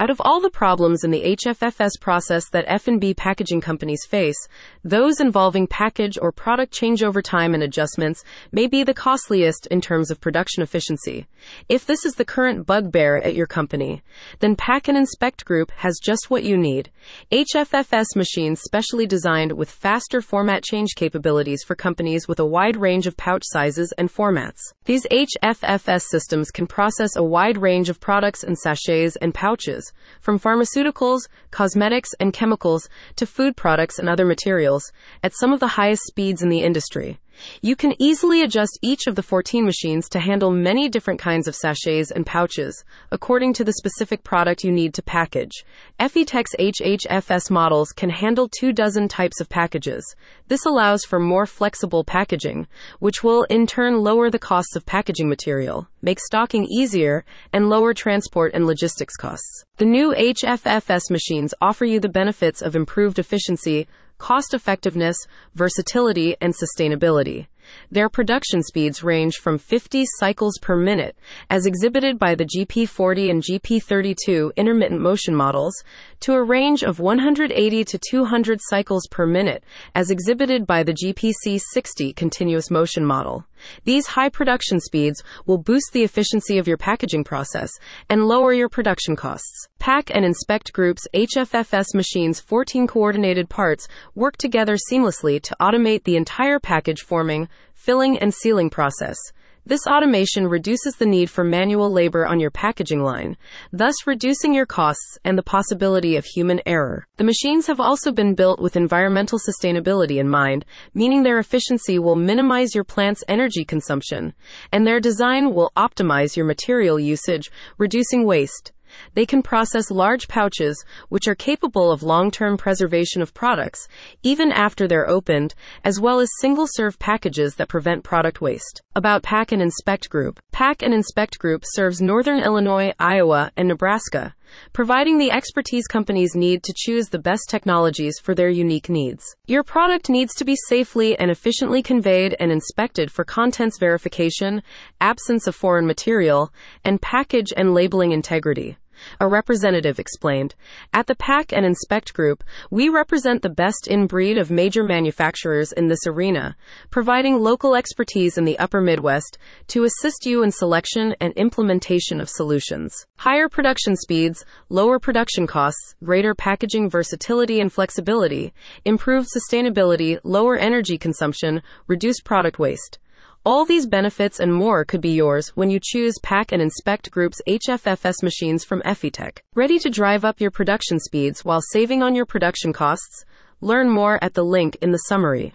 Out of all the problems in the HFFS process that F&B packaging companies face, those involving package or product changeover time and adjustments may be the costliest in terms of production efficiency. If this is the current bugbear at your company, then Pack and Inspect Group has just what you need. HFFS machines specially designed with faster format change capabilities for companies with a wide range of pouch sizes and formats. These HFFS systems can process a wide range of products and sachets and pouches, from pharmaceuticals, cosmetics, and chemicals to food products and other materials, at some of the highest speeds in the industry. You can easily adjust each of the 14 machines to handle many different kinds of sachets and pouches, according to the specific product you need to package. Effytec's HHFS models can handle two dozen types of packages. This allows for more flexible packaging, which will in turn lower the costs of packaging material, make stocking easier, and lower transport and logistics costs. The new HFFS machines offer you the benefits of improved efficiency, cost effectiveness, versatility, and sustainability. Their production speeds range from 50 cycles per minute, as exhibited by the GP40 and GP32 intermittent motion models, to a range of 180 to 200 cycles per minute, as exhibited by the GPC60 continuous motion model. These high production speeds will boost the efficiency of your packaging process and lower your production costs. Pack and Inspect Group's HFFS machines' 14 coordinated parts work together seamlessly to automate the entire package forming, filling, and sealing process. This automation reduces the need for manual labor on your packaging line, thus reducing your costs and the possibility of human error. The machines have also been built with environmental sustainability in mind, meaning their efficiency will minimize your plant's energy consumption, and their design will optimize your material usage, reducing waste. They can process large pouches, which are capable of long-term preservation of products, even after they're opened, as well as single-serve packages that prevent product waste. About Pack and Inspect Group. Pack and Inspect Group serves northern Illinois, Iowa, and Nebraska, providing the expertise companies need to choose the best technologies for their unique needs. Your product needs to be safely and efficiently conveyed and inspected for contents verification, absence of foreign material, and package and labeling integrity. A representative explained. At the Pack and Inspect Group, we represent the best in breed of major manufacturers in this arena, providing local expertise in the upper Midwest to assist you in selection and implementation of solutions. Higher production speeds, lower production costs, greater packaging versatility and flexibility, improved sustainability, lower energy consumption, reduced product waste. All these benefits and more could be yours when you choose Pack and Inspect Group's HFFS machines from Effytec. Ready to drive up your production speeds while saving on your production costs? Learn more at the link in the summary.